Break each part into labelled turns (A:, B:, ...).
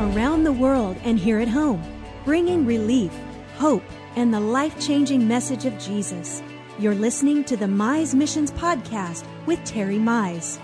A: around the world and here at home, bringing relief, hope, and the life changing message of Jesus. You're listening to the Mize Missions Podcast with Terry Mize.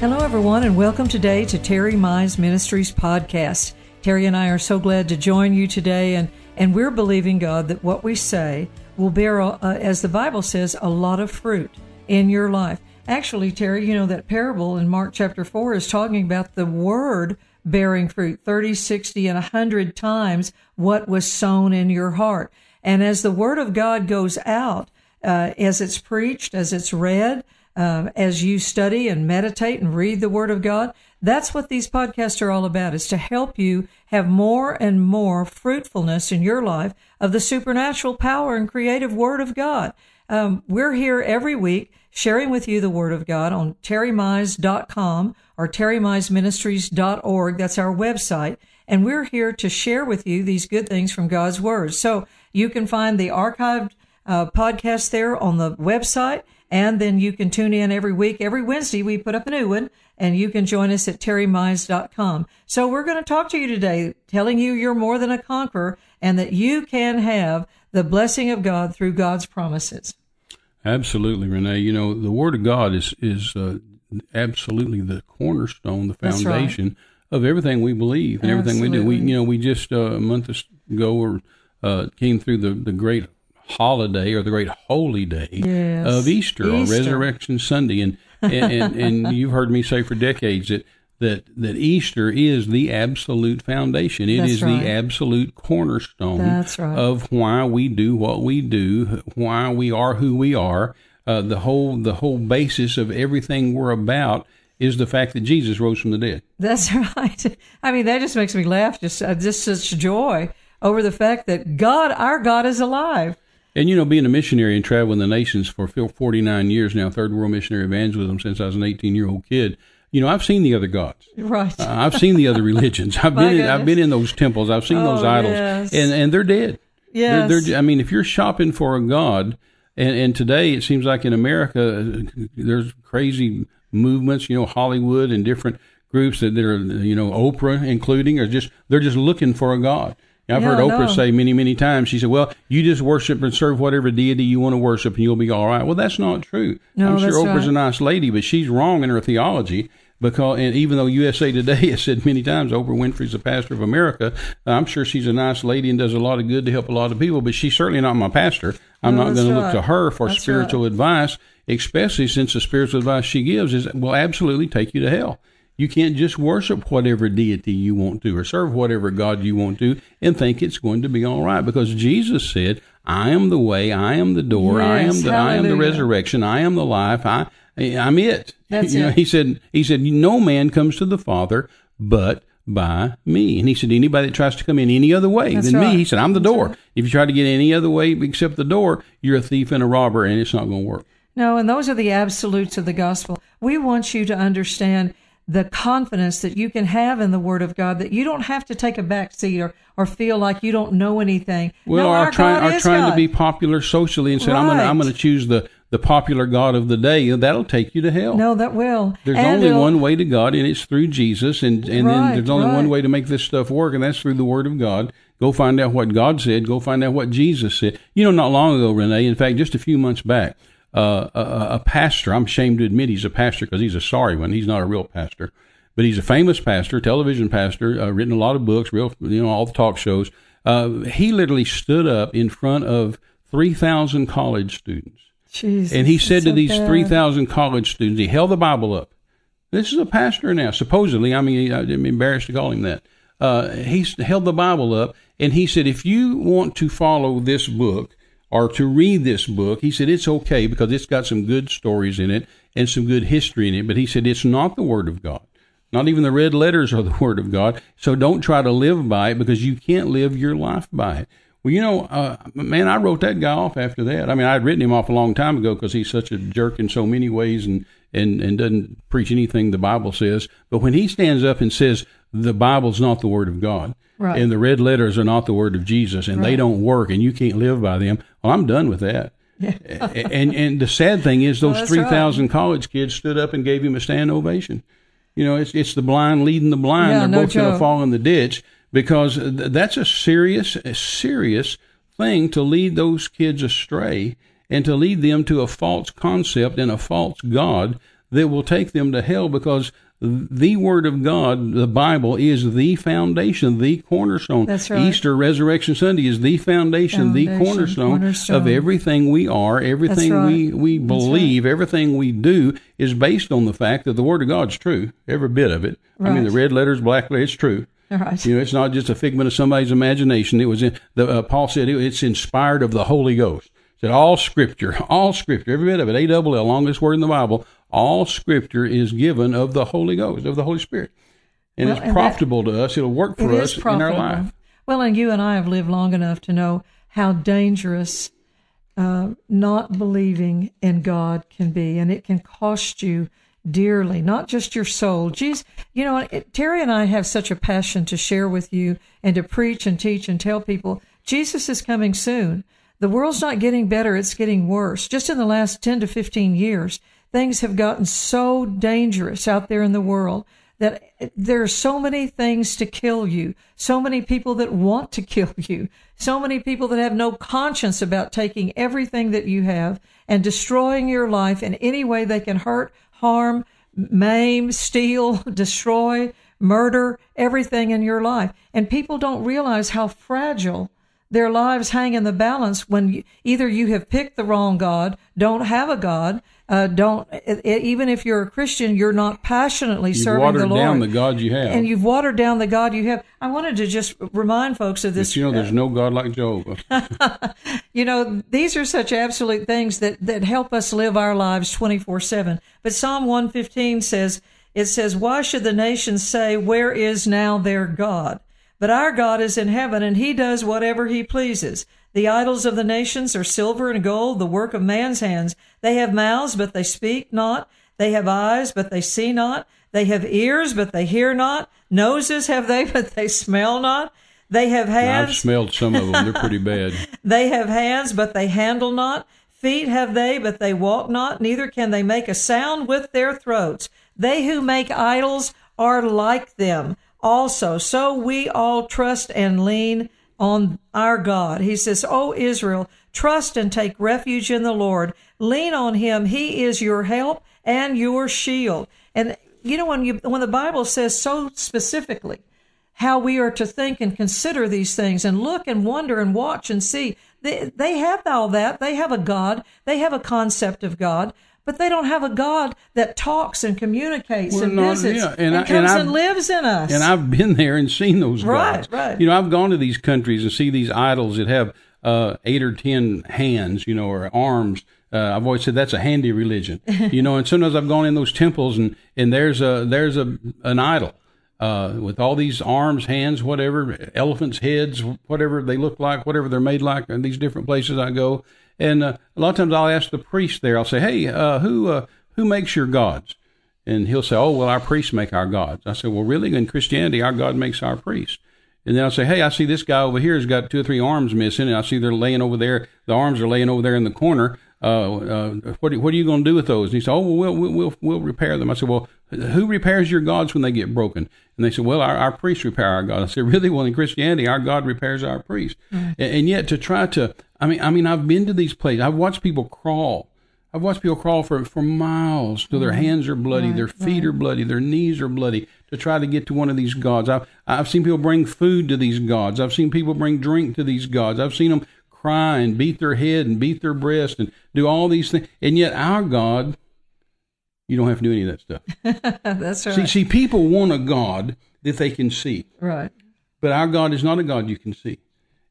B: Hello, everyone, and welcome today to Terry Mize Ministries Podcast. Terry and I are so glad to join you today, and, and we're believing, God, that what we say will bear, uh, as the Bible says, a lot of fruit in your life. Actually, Terry, you know, that parable in Mark chapter 4 is talking about the word bearing fruit 30, 60, and 100 times what was sown in your heart. And as the word of God goes out, uh, as it's preached, as it's read, uh, as you study and meditate and read the word of God, that's what these podcasts are all about is to help you have more and more fruitfulness in your life of the supernatural power and creative word of God. Um, we're here every week sharing with you the word of God on terrymize.com or terrymizeministries.org. That's our website. And we're here to share with you these good things from God's word. So you can find the archived uh, podcast there on the website. And then you can tune in every week. Every Wednesday, we put up a new one and you can join us at terrymize.com. So we're going to talk to you today, telling you you're more than a conqueror and that you can have the blessing of God through God's promises.
C: Absolutely, Renee. You know, the Word of God is, is uh, absolutely the cornerstone, the foundation right. of everything we believe and everything we do. We, you know, we just uh, a month ago or uh, came through the, the great holiday or the great holy day
B: yes.
C: of Easter,
B: Easter,
C: or Resurrection Sunday. And, and, and, and, you've heard me say for decades that, that, that Easter is the absolute foundation. It
B: That's
C: is
B: right.
C: the absolute cornerstone
B: right.
C: of why we do what we do, why we are who we are. Uh, the whole the whole basis of everything we're about is the fact that Jesus rose from the dead.
B: That's right. I mean, that just makes me laugh. Just uh, just such joy over the fact that God, our God, is alive.
C: And you know, being a missionary and traveling the nations for 49 years now, third world missionary evangelism since I was an 18 year old kid. You know, I've seen the other gods.
B: Right.
C: Uh, I've seen the other religions. I've been in, I've been in those temples. I've seen those
B: Oh,
C: idols,
B: yes.
C: and and they're dead.
B: Yes.
C: They're, they're, I mean, if you're shopping for a god, and, and today it seems like in America there's crazy movements. You know, Hollywood and different groups that are you know Oprah including are just they're just looking for a god. I've
B: Yeah,
C: heard Oprah
B: no.
C: say many, many times. She said, "Well, you just worship and serve whatever deity you want to worship, and you'll be all right." Well, that's not true.
B: No,
C: I'm sure Oprah's
B: right.
C: a nice lady, but she's wrong in her theology. Because and even though USA Today has said many times Oprah Winfrey's the pastor of America, uh, I'm sure she's a nice lady and does a lot of good to help a lot of people. But she's certainly not my pastor. I'm
B: No,
C: not going to look to her for
B: That's
C: spiritual advice, especially since the spiritual advice she gives is will absolutely take you to hell. You can't just worship whatever deity you want to or serve whatever God you want to and think it's going to be all right because Jesus said, I am the way, I am the door, I am
B: Yes,
C: the I am the resurrection, I am the life, I I'm it.
B: That's
C: you know,
B: it.
C: he said he said no man comes to the Father but by me. And he said anybody that tries to come in any other way
B: That's
C: than
B: right.
C: me, he said I'm the
B: That's
C: door.
B: right.
C: If you try to get any other way except the door, you're a thief and a robber and it's not going to work.
B: No, and those are the absolutes of the gospel. We want you to understand the confidence that you can have in the Word of God, that you don't have to take a back seat or, or feel like you don't know anything.
C: Well,
B: no,
C: are trying are trying
B: God.
C: to be popular socially and said I'm going to I'm going to choose the the popular god of the day. That'll take you to hell.
B: No, that will.
C: There's
B: And
C: only one way to God, and it's through Jesus. And, and
B: Right,
C: then there's only one way to make this stuff work, and that's through the Word of God. Go find out what God said. Go find out what Jesus said. You know, not long ago, Renee, in fact, just a few months back, uh, a, a pastor, I'm ashamed to admit he's a pastor because he's a sorry one. He's not a real pastor, but he's a famous pastor, television pastor, uh, written a lot of books, real, you know, all the talk shows. Uh, he literally stood up in front of 3,000 college students.
B: Jesus,
C: And he said to
B: so
C: these
B: bad.
C: 3,000 college students, he held the Bible up. This is a pastor now, supposedly. I mean, I'm embarrassed to call him that. Uh, he held the Bible up and he said, if you want to follow this book or to read this book, he said, it's okay because it's got some good stories in it and some good history in it. But he said, it's not the Word of God. Not even the red letters are the Word of God. So don't try to live by it because you can't live your life by it. Well, you know, uh, man, I wrote that guy off after that. I mean, I'd written him off a long time ago because he's such a jerk in so many ways and, and, and doesn't preach anything the Bible says. But when he stands up and says the Bible's not the Word of God,
B: Right.
C: and the red letters are not the Word of Jesus, and they don't work, and you can't live by them, well, I'm done with that. and and the sad thing is, those
B: that's
C: three thousand college kids stood up and gave him a stand ovation. You know, it's it's the blind leading the blind.
B: Yeah,
C: They're
B: no
C: both going to fall in the ditch because that's a serious, a serious thing to lead those kids astray and to lead them to a false concept and a false God that will take them to hell because the Word of God, the Bible, is the foundation, the cornerstone.
B: That's right.
C: Easter, Resurrection Sunday is the foundation, the cornerstone,
B: cornerstone.
C: of everything we are, everything
B: right.
C: we, we believe, everything we do is based on the fact that the Word of God's true, every bit of it. I mean, the red letters, black letters, it's true.
B: Right.
C: You know, it's not just a figment of somebody's imagination. It was in the uh, Paul said it, it's inspired of the Holy Ghost. Said all Scripture, all Scripture, every bit of it, A double L, longest word in the Bible. All Scripture is given of the Holy Ghost, of the Holy Spirit, and
B: Well,
C: it's
B: and that-
C: profitable to us. It'll work for
B: It
C: us in our life.
B: Well, and you and I have lived long enough to know how dangerous uh, not believing in God can be, and it can cost you dearly, not just your soul. Jesus, you know, it, Terry and I have such a passion to share with you and to preach and teach and tell people Jesus is coming soon. The world's not getting better, it's getting worse. Just in the last 10 to 15 years, things have gotten so dangerous out there in the world that there are so many things to kill you, so many people that want to kill you, so many people that have no conscience about taking everything that you have and destroying your life in any way they can hurt, harm, maim, steal, destroy, murder, everything in your life. And people don't realize how fragile their lives hang in the balance when either you have picked the wrong God, don't have a God, uh, don't e- e- even if you're a Christian, you're not passionately
C: You've
B: serving
C: watered
B: the Lord,
C: down the God you have.
B: and you've watered down the God you have. I wanted to just remind folks of this.
C: But you know, there's no God like Jehovah.
B: You know, these are such absolute things that, that help us live our lives 24 7. But Psalm 115 says, it says, Why should the nations say, Where is now their God? But our God is in heaven, and he does whatever he pleases. The idols of the nations are silver and gold, the work of man's hands. They have mouths, but they speak not. They have eyes, but they see not. They have ears, but they hear not. Noses have they, but they smell not. They have hands.
C: I've smelled some of them. They're pretty bad.
B: They have hands, but they handle not. Feet have they, but they walk not. Neither can they make a sound with their throats. They who make idols are like them also. So we all trust and lean on our God. He says, O Israel, trust and take refuge in the Lord. Lean on him. He is your help and your shield. And you know, when you, when the Bible says so specifically, how we are to think and consider these things and look and wonder and watch and see. They, they have all that. They have a God. They have a concept of God, but they don't have a God that talks and communicates
C: Well,
B: and
C: not-
B: visits
C: yeah,
B: and,
C: and I-
B: comes and,
C: I've-
B: lives in us.
C: And I've been there and seen those
B: Right,
C: gods.
B: right.
C: You know, I've gone to these countries and see these idols that have uh, eight or ten hands, you know, or arms. Uh, I've always said that's a handy religion, you know. And sometimes I've gone in those temples and and there's a there's a an idol uh, with all these arms, hands, whatever, elephants' heads, whatever they look like, whatever they're made like. In these different places I go, and uh, a lot of times I'll ask the priest there. I'll say, "Hey, uh, who uh, who makes your gods?" And he'll say, "Oh, well, our priests make our gods." I say, "Well, really? In Christianity, our God makes our priests." And then I'll say, "Hey, I see this guy over here has got two or three arms missing, and I see they're laying over there. The arms are laying over there in the corner. Uh, uh, what, are- what are you going to do with those?" And he said, "Oh, well, we'll we'll we'll repair them." I said, "Well, who repairs your gods when they get broken?" And they said, "Well, our, our priests repair our gods." I said, "Really? Well, in Christianity, our God repairs our priests." Mm-hmm. And, and yet, to try to, I mean, I mean, I've been to these places. I've watched people crawl. I've watched people crawl for, for miles till their mm-hmm. hands are bloody, their feet are bloody, their knees are bloody to try to get to one of these gods. I've, I've seen people bring food to these gods. I've seen people bring drink to these gods. I've seen them cry and beat their head and beat their breast and do all these things. And yet, our God, you don't have to do any of that stuff.
B: That's right.
C: See, see, people want a God that they can see,
B: right.
C: but our God is not a God you can see.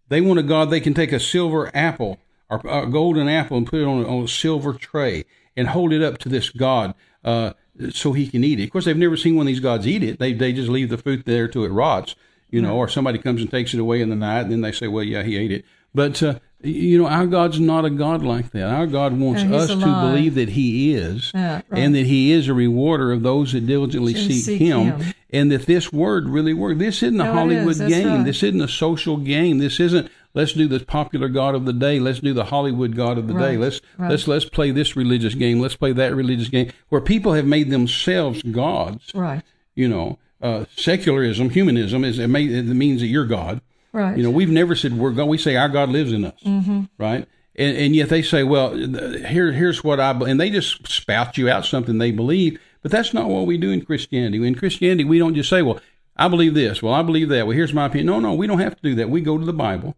C: They want a God they can take a silver apple or a golden apple and put it on a, on a silver tray and hold it up to this God uh, so he can eat it. Of course, they've never seen one of these gods eat it. They they just leave the fruit there till it rots, you know, or somebody comes and takes it away in the night, and then they say, well, yeah, he ate it. But uh, You know, our God's not a God like that. Our God wants
B: No,
C: us to believe that He is,
B: Yeah, right.
C: and that He is a rewarder of those that diligently seek,
B: seek
C: him,
B: Him.
C: and that this Word really works. This isn't a
B: No,
C: Hollywood
B: is.
C: Game.
B: right.
C: This isn't a social game. This isn't let's do the popular God of the day. Let's do the Hollywood God of the day. Let's
B: right.
C: let's let's play this religious game. Let's play that religious game, where people have made themselves gods.
B: Right.
C: You know, uh, secularism, humanism is it, may, it means that you're God.
B: Right.
C: You know, we've never said we're God. We say our God lives in us, mm-hmm. right? And, and yet they say, well, here, here's what I, be-" and they just spout you out something they believe. But that's not what we do in Christianity. In Christianity, we don't just say, well, I believe this. Well, I believe that. Well, here's my opinion. No, no, we don't have to do that. We go to the Bible.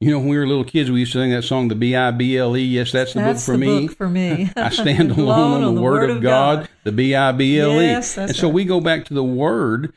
C: You know, when we were little kids, we used to sing that song, the B I B L E. Yes, that's the
B: That's
C: book for
B: the
C: me.
B: book for me.
C: I stand alone on, the, word, of God, the B I B L E.
B: Yes,
C: And so
B: right.
C: we go back to the word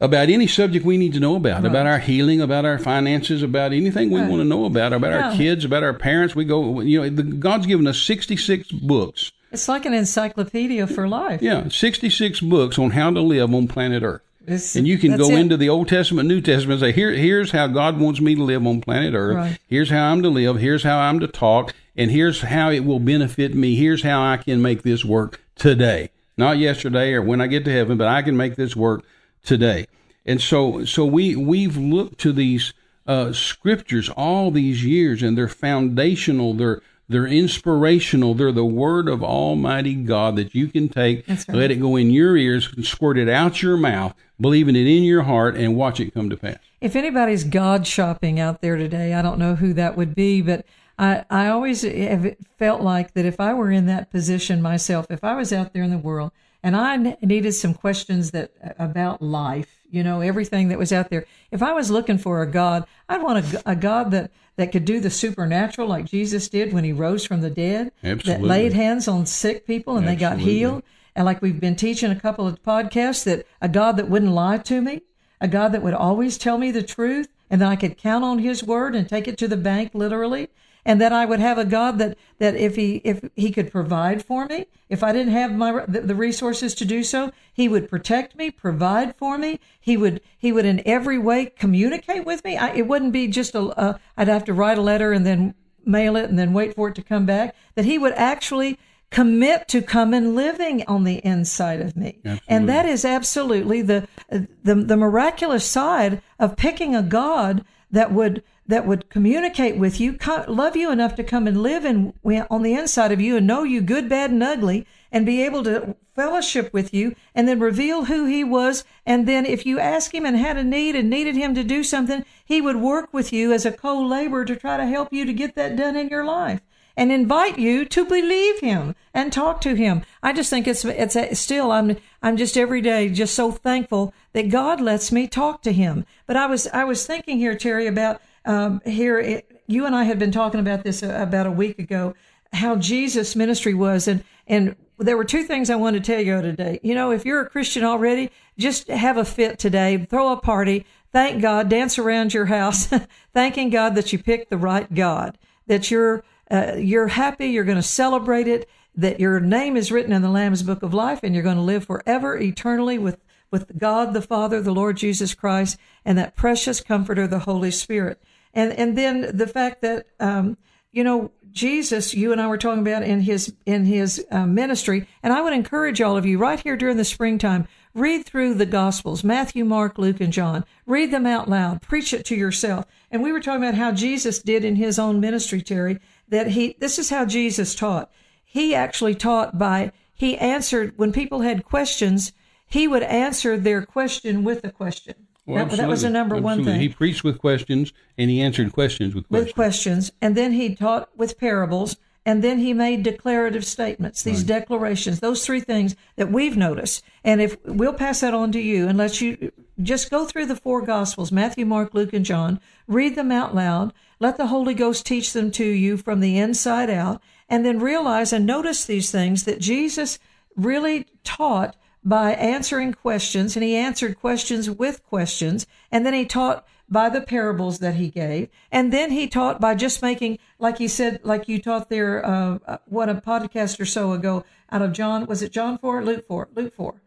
C: about any subject we need to know about, about our healing, about our finances, about anything we
B: Right.
C: want to know about, about our kids, about our parents. We go, you know, the, God's given us 66 books.
B: It's like an encyclopedia for life.
C: Yeah, 66 books on how to live on planet Earth.
B: It's-
C: And you can go
B: it.
C: into the Old Testament, New Testament, and say, Here, here's how God wants me to live on planet Earth.
B: Right.
C: Here's how I'm to live. Here's how I'm to talk. And here's how it will benefit me. Here's how I can make this work today. Not yesterday or when I get to heaven, but I can make this work today. And so, so we, we've looked to these uh, scriptures all these years, and they're foundational. They're they're inspirational. They're the word of Almighty God that you can take,
B: right.
C: let it go in your ears, and squirt it out your mouth, believing it in your heart, and watch it come to pass.
B: If anybody's God shopping out there today, I don't know who that would be, but I, I always have felt like that if I were in that position myself, if I was out there in the world and I needed some questions that uh, about life, you know, everything that was out there, if I was looking for a God, I'd want a God that, that could do the supernatural like Jesus did when he rose from the dead,
C: Absolutely.
B: that laid hands on sick people and they got
C: Absolutely.
B: healed. And like we've been teaching a couple of podcasts, that a God that wouldn't lie to me, a God that would always tell me the truth, and that I could count on His word and take it to the bank literally, and that I would have a God that that if He if He could provide for me, if I didn't have my the, the resources to do so, He would protect me, provide for me. He would He would in every way communicate with me. I, it wouldn't be just a uh, I'd have to write a letter and then mail it and then wait for it to come back. That He would actually commit to come and living on the inside of me. And that is absolutely the, the the miraculous side of picking a God that would that would communicate with you, co- love you enough to come and live in on the inside of you and know you good, bad, and ugly, and be able to fellowship with you, and then reveal who He was. And then, if you asked Him and had a need and needed Him to do something, He would work with you as a co-laborer to try to help you to get that done in your life and invite you to believe him and talk to him. I just think it's it's a, still I'm I'm just every day just so thankful that God lets me talk to him. But I was I was thinking here Terry about um, here it, you and I had been talking about this uh, about a week ago how Jesus ministry was and and there were two things I wanted to tell you today. You know, if you're a Christian already, just have a fit today, throw a party, thank God, dance around your house, thanking God that you picked the right God, that you're uh, you're happy, you're going to celebrate it, that your name is written in the Lamb's Book of Life, and you're going to live forever, eternally with with God the Father, the Lord Jesus Christ, and that precious Comforter, the Holy Spirit. And and then the fact that um, you know Jesus, you and I were talking about in his in his uh, ministry, and I would encourage all of you right here during the springtime. Read through the Gospels, Matthew, Mark, Luke, and John. Read them out loud. Preach it to yourself. And we were talking about how Jesus did in his own ministry, Terry, that he, this is how Jesus taught. He actually taught by, he answered, when people had questions, he would answer their question with a question.
C: Well,
B: that, that was the
C: absolutely.
B: number one thing
C: He preached with questions and he answered questions with questions.
B: with questions, and then he taught with parables, and then he made declarative statements, these declarations, those three things that we've noticed. And if we'll pass that on to you and let you just go through the four gospels, Matthew, Mark, Luke, and John, read them out loud, let the Holy Ghost teach them to you from the inside out, and then realize and notice these things that Jesus really taught by answering questions, and he answered questions with questions, and then he taught by the parables that he gave, and then he taught by just making, like he said, like you taught there, uh, uh, what a podcast or so ago out of John, was it John 4, Luke 4, Luke 4,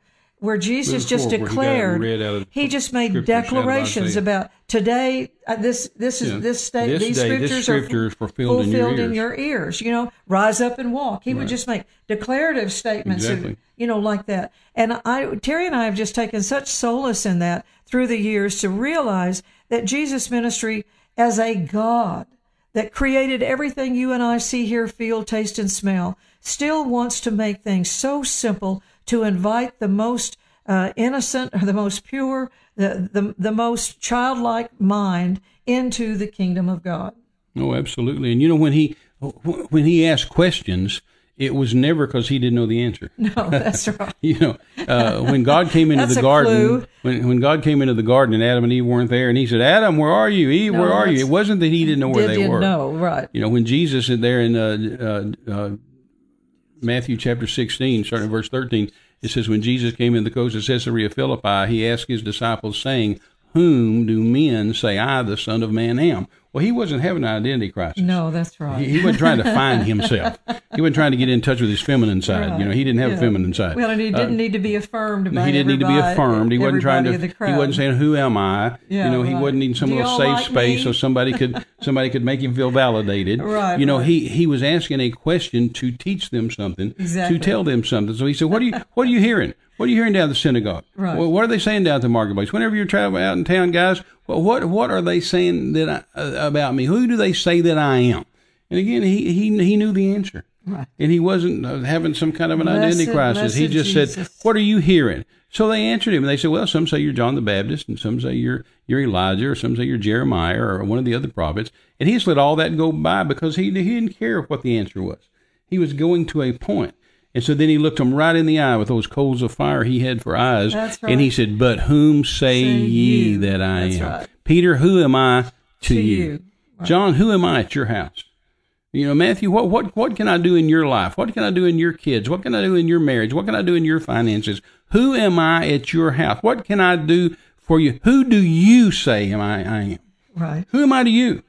B: where Jesus just
C: he
B: declared,
C: of
B: he just made
C: scriptures out of
B: declarations about today. Uh, this this is
C: Yeah.
B: this state.
C: This
B: these
C: day,
B: scriptures
C: scripture
B: are
C: is fulfilled in your
B: in
C: ears.
B: your ears. You know, rise up and walk. He would just make declarative statements,
C: Exactly.
B: you know, like that. And I, Terry and I have just taken such solace in that through the years to realize that Jesus' ministry as a God that created everything you and I see, hear, feel, taste, and smell, still wants to make things so simple to invite the most uh, innocent or the most pure, the, the, the most childlike mind into the kingdom of God.
C: Oh, absolutely. And you know when he when he asked questions, it was never because he didn't know the answer.
B: No, that's right.
C: You know, uh, when God came into the garden, when when God came into the garden and Adam and Eve weren't there, and He said, "Adam, where are you? Eve,
B: No,
C: where are you?" It wasn't that He didn't know where
B: Did
C: they were.
B: know? Right.
C: You know, when Jesus is there in uh, uh, uh, Matthew chapter 16, starting verse 13, it says, When Jesus came in the coast of Caesarea Philippi, he asked his disciples, saying, Whom do men say I, the Son of Man, am? Well, he wasn't having an identity crisis.
B: No, that's right.
C: He, he wasn't trying to find himself. He wasn't trying to get in touch with his feminine side. You know, he didn't have
B: Yeah.
C: a feminine side.
B: Well, and he
C: Uh,
B: didn't need to be affirmed by
C: he didn't need to be affirmed. He wasn't trying to.
B: everybody in the crowd.
C: He wasn't saying, "Who am I?"
B: Yeah,
C: you know, he wasn't needing some
B: Do
C: little safe
B: like
C: space
B: me?
C: so somebody could somebody could make him feel validated.
B: Right,
C: You know,
B: right.
C: he he was asking a question to teach them something,
B: Exactly.
C: to tell them something. So he said, "What are you What are you hearing? What are you hearing down the synagogue?
B: Right.
C: Well, what are they saying down at the marketplace? Whenever you're traveling out in town, guys, well, what what are they saying that I, uh, about me? Who do they say that I am?" And again, he he he knew the answer.
B: Right.
C: And he wasn't uh, having some kind of an identity
B: Blessed-
C: crisis. He just said, "What are you hearing?" So they answered him, and they said, "Well, some say you're John the Baptist, and some say you're you're Elijah, or some say you're Jeremiah, or one of the other prophets." And he just let all that go by because he he didn't care what the answer was. He was going to a point. And so then he looked him right in the eye with those coals of fire he had for eyes,
B: That's
C: and he said, "But whom say,
B: Say
C: ye
B: you."
C: that I
B: That's
C: am?"
B: right.
C: Peter, who am I to,
B: To
C: you?
B: you. Right.
C: John, who am I at your house? You know, Matthew, what, what, what can I do in your life? What can I do in your kids? What can I do in your marriage? What can I do in your finances? Who am I at your house? What can I do for you? Who do you say am I, I am?
B: Right.
C: Who am I to you?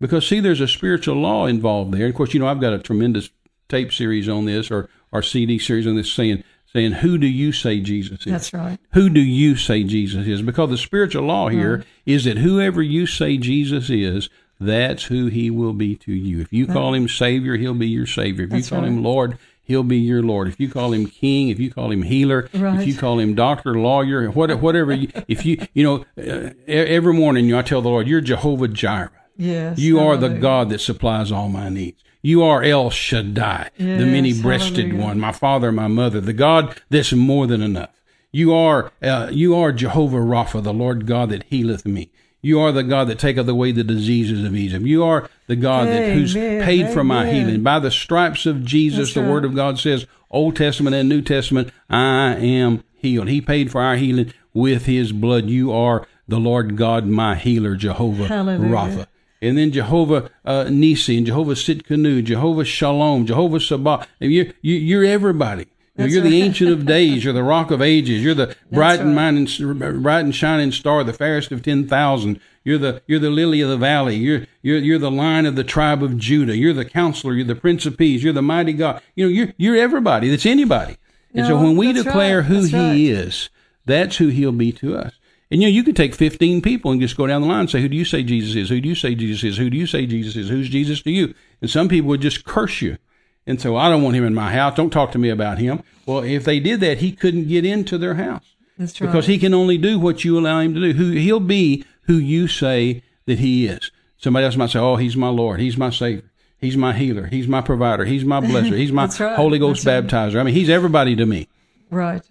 C: Because see, there's a spiritual law involved there. And of course, you know, I've got a tremendous tape series on this or, or CD series on this saying, saying, who do you say Jesus is?
B: That's right.
C: Who do you say Jesus is? Because the spiritual law here is that whoever you say Jesus is, that's who he will be to you. If you call him Savior, he'll be your Savior. If you
B: That's
C: call him. Lord, he'll be your Lord. If you call him King, if you call him Healer,
B: Right.
C: if you call him Doctor, Lawyer, what- whatever, you, if you, you know, uh, every morning you know, I tell the Lord, you're Jehovah Jireh.
B: Yes.
C: You are the. God that supplies all my needs. You are El Shaddai, the many breasted one, my father, my mother, the God that's more than enough. You are, uh, you are Jehovah Rapha, the Lord God that healeth me. You are the God that taketh away the diseases of Egypt. You are the God that who's
B: Amen,
C: paid for my healing. By the stripes of Jesus,
B: That's
C: the
B: right.
C: Word of God says, Old Testament and New Testament, I am healed. He paid for our healing with His blood. You are the Lord God, my healer, Jehovah
B: Hallelujah.
C: Rapha. And then Jehovah uh, Nisi and Jehovah Tsidkenu, Jehovah Shalom, Jehovah Sabah. And you, you, you're everybody. You know,
B: That's
C: you're the. Ancient of Days. You're the Rock of Ages. You're the bright and
B: right.
C: bright and shining star, the fairest of ten thousand. You're the you're the lily of the valley. You're you're you're the lion of the tribe of Judah. You're the counselor. You're the Prince of Peace. You're the mighty God. You know you're you're everybody. That's anybody. And so when we declare
B: right.
C: who
B: That's
C: He
B: right.
C: is, that's who He'll be to us. And you know, you could take 15 people and just go down the line and say, Who do you say Jesus is? Who do you say Jesus is? Who do you say Jesus is? Who's Jesus to you? And some people would just curse you. And so I don't want him in my house. Don't talk to me about him. Well, if they did that, he couldn't get into their house
B: That's right.
C: because he can only do what you allow him to do. Who he'll be who you say that he is. Somebody else might say, "Oh, he's my Lord. He's my Savior. He's my healer. He's my provider. He's my blesser. He's my
B: right.
C: Holy Ghost
B: That's right.
C: baptizer." I mean, he's everybody to me.
B: Right.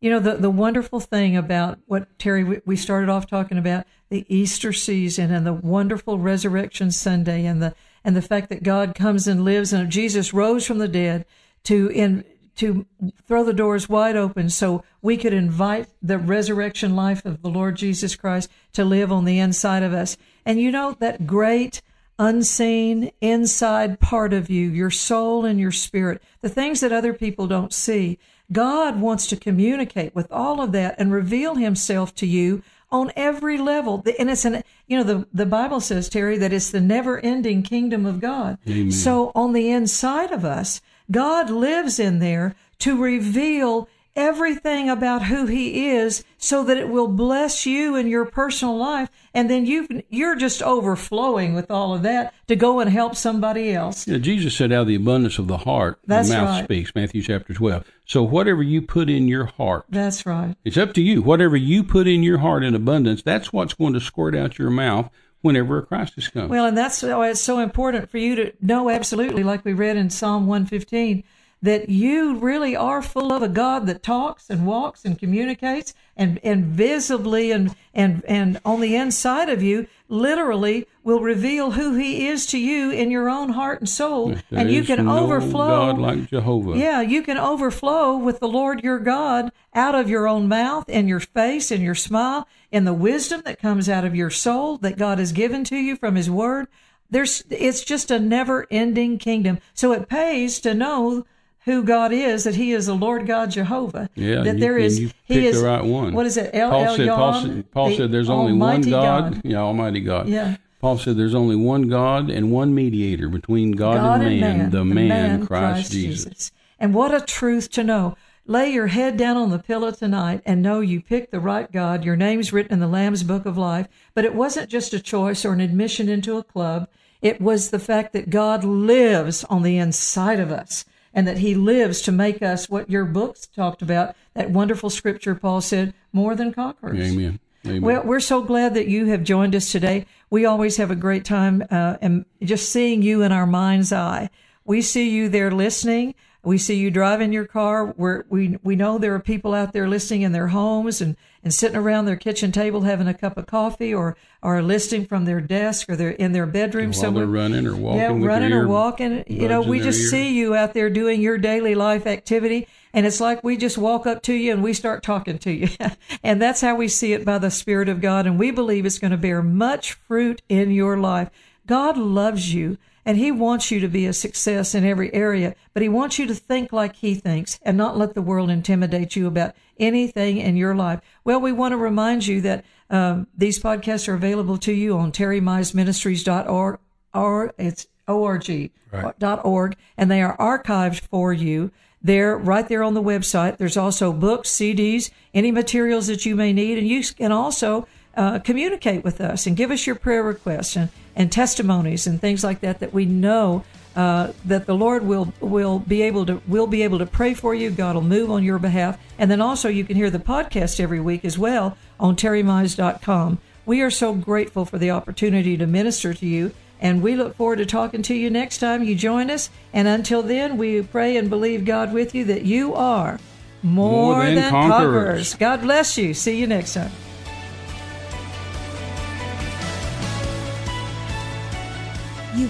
B: You know, the, the wonderful thing about what, Terry, we, started off talking about the Easter season and the wonderful Resurrection Sunday and the, and the fact that God comes and lives and Jesus rose from the dead to, in, to throw the doors wide open so we could invite the resurrection life of the Lord Jesus Christ to live on the inside of us. And you know, that great, unseen inside part of you, your soul and your spirit, the things that other people don't see. God wants to communicate with all of that and reveal himself to you on every level. And it's an, you know, the, the Bible says, Terry, that it's the never ending kingdom of God.
C: Amen.
B: So on the inside of us, God lives in there to reveal everything about who he is so that it will bless you in your personal life and then you you're just overflowing with all of that to go and help somebody else.
C: Yeah, Jesus said out of the abundance of the heart
B: That's
C: the mouth
B: right.
C: speaks, Matthew chapter 12. So whatever you put in your heart,
B: That's right.
C: it's up to you. Whatever you put in your heart in abundance, that's what's going to squirt out your mouth whenever a crisis comes.
B: Well, and that's why it's so important for you to know absolutely, like we read in Psalm 115, that you really are full of a God that talks and walks and communicates and, and visibly and, and, and on the inside of you literally will reveal who he is to you in your own heart and soul.
C: There
B: and you can
C: no
B: overflow.
C: God like Jehovah.
B: Yeah, you can overflow with the Lord your God out of your own mouth and your face and your smile and the wisdom that comes out of your soul that God has given to you from his word. There's it's just a never-ending kingdom. So it pays to know who God is, that He is the Lord God Jehovah.
C: Yeah,
B: that
C: you-
B: there is
C: you
B: He is
C: the right one.
B: What is it? El
C: Paul said, Paul said, Paul
B: the
C: said there's only one
B: Almighty
C: God. Yeah, Almighty God.
B: Yeah.
C: Paul said there's only one God and one mediator between God,
B: God
C: and,
B: and
C: man,
B: man,
C: the man, Christ, Jesus.
B: And what a truth to know. Lay your head down on the pillow tonight and know you picked the right God. Your name's written in the Lamb's Book of Life. But it wasn't just a choice or an admission into a club. It was the fact that God lives on the inside of us and that he lives to make us what your books talked about. That wonderful scripture Paul said, more than conquerors.
C: Amen. Amen.
B: Well, we're so glad that you have joined us today. We always have a great time uh, and just seeing you in our mind's eye. We see you there listening. We see you driving your car. We're, we we know there are people out there listening in their homes and, and sitting around their kitchen table having a cup of coffee or or listening from their desk or they're in their bedroom
C: While
B: somewhere.
C: they're running or walking
B: Yeah, running
C: their
B: or walking. You know, we just
C: ear.
B: see you out there doing your daily life activity. And it's like we just walk up to you and we start talking to you. and that's how we see it by the Spirit of God. And we believe it's going to bear much fruit in your life. God loves you and He wants you to be a success in every area, but He wants you to think like He thinks and not let the world intimidate you about anything in your life. Well, we want to remind you that um, these podcasts are available to you on terrymizeministries.org or it's org dot org and they are archived for you there right there on the website. There's also books cds any materials that you may need. And you can also uh, communicate with us and give us your prayer requests and, and testimonies and things like that that we know uh, that the Lord will will be able to will be able to pray for you. God will move on your behalf, and then also you can hear the podcast every week as well on terrymize.com. We are so grateful for the opportunity to minister to you, and we look forward to talking to you next time you join us. And until then, we pray and believe God with you that you are more,
C: More than
B: than,
C: conquerors.
B: conquerors. God bless you. See you next time.